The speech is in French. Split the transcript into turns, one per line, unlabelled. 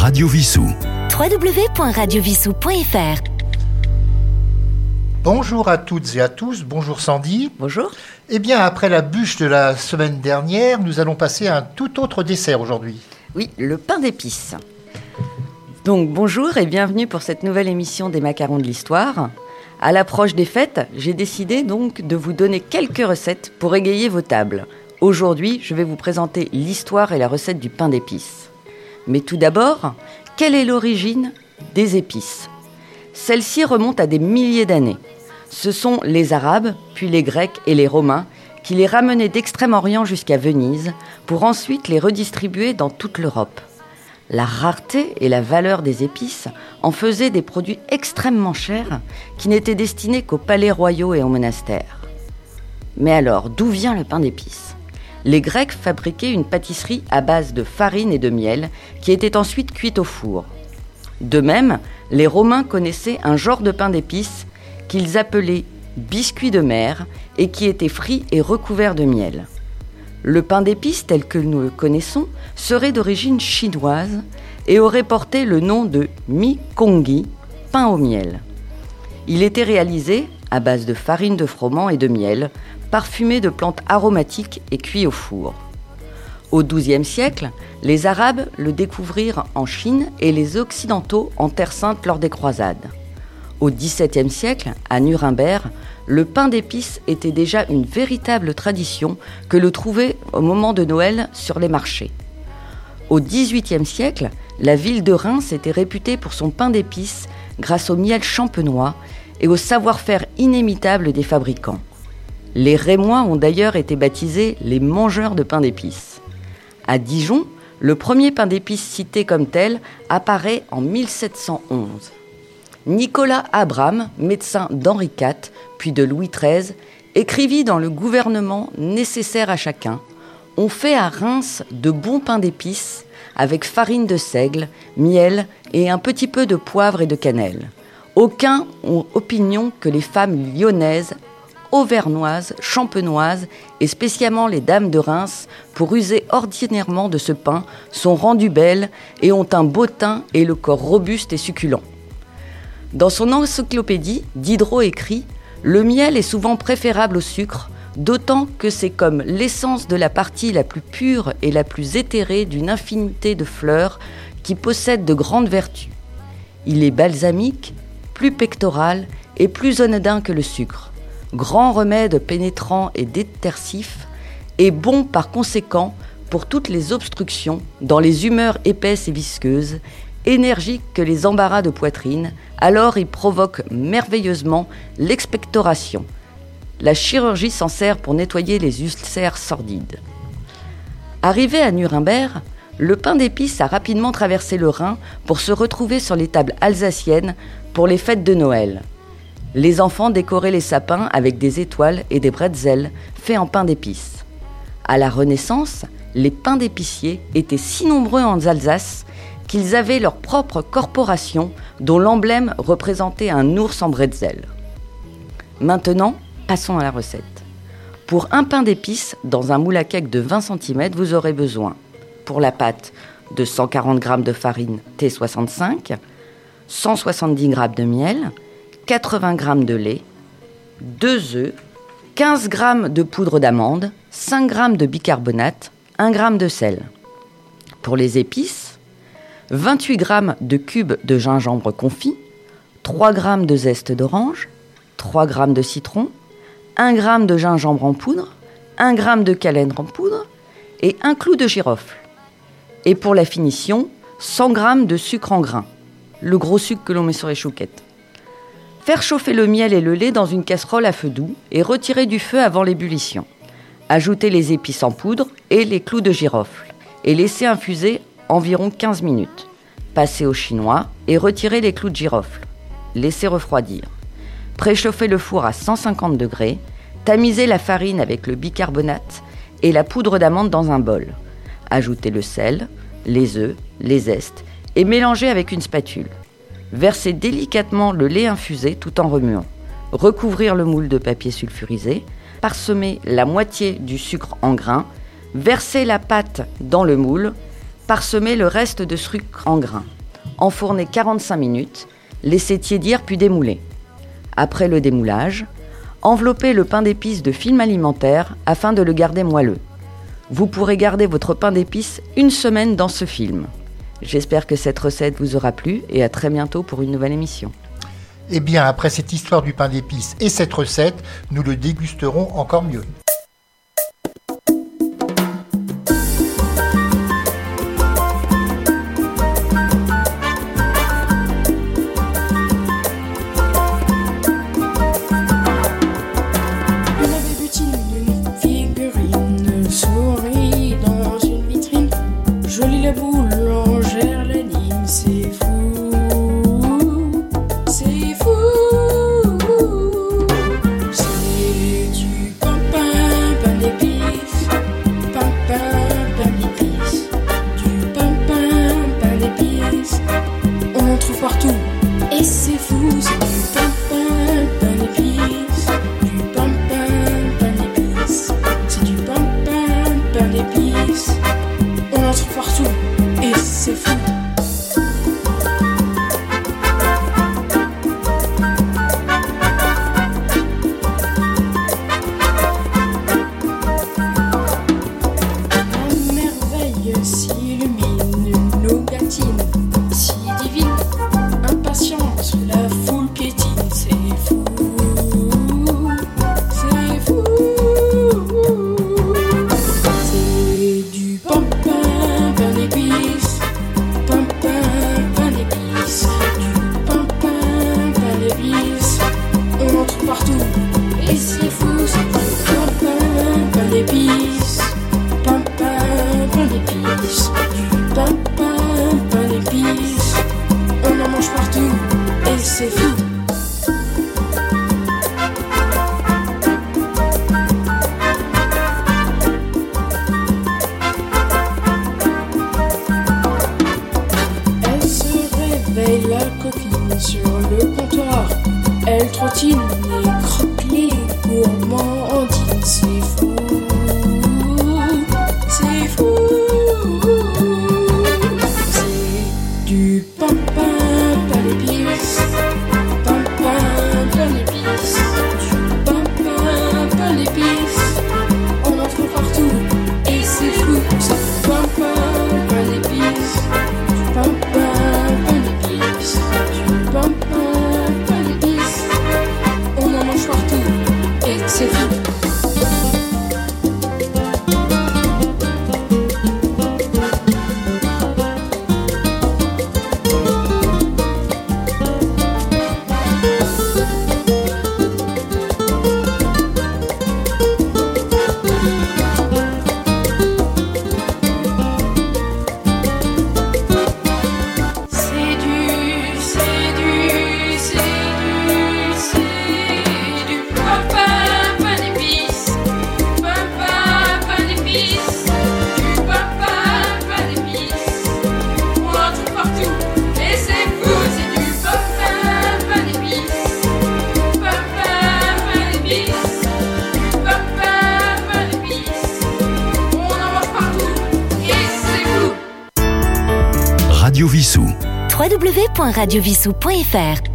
Radio Vissou.
www.radiovissou.fr
Bonjour à toutes et à tous, bonjour Sandy.
Bonjour.
Eh bien, après la bûche de la semaine dernière, nous allons passer à un tout autre dessert aujourd'hui.
Oui, le pain d'épices. Donc bonjour et bienvenue pour cette nouvelle émission des macarons de l'histoire. À l'approche des fêtes, j'ai décidé donc de vous donner quelques recettes pour égayer vos tables. Aujourd'hui, je vais vous présenter l'histoire et la recette du pain d'épices. Mais tout d'abord, quelle est l'origine des épices? Celle-ci remonte à des milliers d'années. Ce sont les Arabes, puis les Grecs et les Romains qui les ramenaient d'Extrême-Orient jusqu'à Venise pour ensuite les redistribuer dans toute l'Europe. La rareté et la valeur des épices en faisaient des produits extrêmement chers qui n'étaient destinés qu'aux palais royaux et aux monastères. Mais alors, d'où vient le pain d'épices? Les Grecs fabriquaient une pâtisserie à base de farine et de miel qui était ensuite cuite au four. De même, les Romains connaissaient un genre de pain d'épices qu'ils appelaient biscuit de mer et qui était frit et recouvert de miel. Le pain d'épices tel que nous le connaissons serait d'origine chinoise et aurait porté le nom de mi kongi, pain au miel. Il était réalisé à base de farine de froment et de miel, parfumé de plantes aromatiques et cuit au four. Au XIIe siècle, les Arabes le découvrirent en Chine et les Occidentaux en Terre Sainte lors des croisades. Au XVIIe siècle, à Nuremberg, le pain d'épices était déjà une véritable tradition que le trouvait au moment de Noël sur les marchés. Au XVIIIe siècle, la ville de Reims était réputée pour son pain d'épices grâce au miel champenois et au savoir-faire inimitable des fabricants. Les Rémois ont d'ailleurs été baptisés les mangeurs de pain d'épices. À Dijon, le premier pain d'épices cité comme tel apparaît en 1711. Nicolas Abraham, médecin d'Henri IV, puis de Louis XIII, écrivit dans le gouvernement nécessaire à chacun On fait à Reims de bons pains d'épices avec farine de seigle, miel et un petit peu de poivre et de cannelle. Aucun ont opinion que les femmes lyonnaises, auvergnoises, champenoises et spécialement les dames de Reims, pour user ordinairement de ce pain, sont rendues belles et ont un beau teint et le corps robuste et succulent. Dans son encyclopédie, Diderot écrit Le miel est souvent préférable au sucre, d'autant que c'est comme l'essence de la partie la plus pure et la plus éthérée d'une infinité de fleurs qui possèdent de grandes vertus. Il est balsamique, plus pectoral et plus anodin que le sucre, grand remède pénétrant et détersif, et bon par conséquent pour toutes les obstructions, dans les humeurs épaisses et visqueuses, énergique que les embarras de poitrine, alors il provoque merveilleusement l'expectoration. La chirurgie s'en sert pour nettoyer les ulcères sordides. Arrivé à Nuremberg, le pain d'épices a rapidement traversé le Rhin pour se retrouver sur les tables alsaciennes pour les fêtes de Noël. Les enfants décoraient les sapins avec des étoiles et des bretzels faits en pain d'épices. À la Renaissance, les pains d'épiciers étaient si nombreux en Alsace qu'ils avaient leur propre corporation dont l'emblème représentait un ours en bretzel. Maintenant, passons à la recette. Pour un pain d'épices dans un moule à cake de 20 cm, vous aurez besoin pour la pâte de 140 g de farine T65, 170 g de miel, 80 g de lait, 2 œufs, 15 g de poudre d'amande, 5 g de bicarbonate, 1 g de sel. Pour les épices, 28 g de cubes de gingembre confit, 3 g de zeste d'orange, 3 g de citron, 1 g de gingembre en poudre, 1 g de calène en poudre et un clou de girofle. Et pour la finition, 100 g de sucre en grains, le gros sucre que l'on met sur les chouquettes. Faire chauffer le miel et le lait dans une casserole à feu doux et retirer du feu avant l'ébullition. Ajouter les épices en poudre et les clous de girofle et laisser infuser environ 15 minutes. Passez au chinois et retirez les clous de girofle. Laissez refroidir. Préchauffez le four à 150 degrés. Tamisez la farine avec le bicarbonate et la poudre d'amande dans un bol. Ajoutez le sel, les œufs, les zestes et mélangez avec une spatule. Versez délicatement le lait infusé tout en remuant. Recouvrir le moule de papier sulfurisé. Parsemer la moitié du sucre en grains. Versez la pâte dans le moule parsemez le reste de sucre en grains. Enfournez 45 minutes, laissez tiédir puis démouler. Après le démoulage, enveloppez le pain d'épices de film alimentaire afin de le garder moelleux. Vous pourrez garder votre pain d'épices une semaine dans ce film. J'espère que cette recette vous aura plu et à très bientôt pour une nouvelle émission.
Eh bien, après cette histoire du pain d'épices et cette recette, nous le dégusterons encore mieux. vie.
www.radiovissou.fr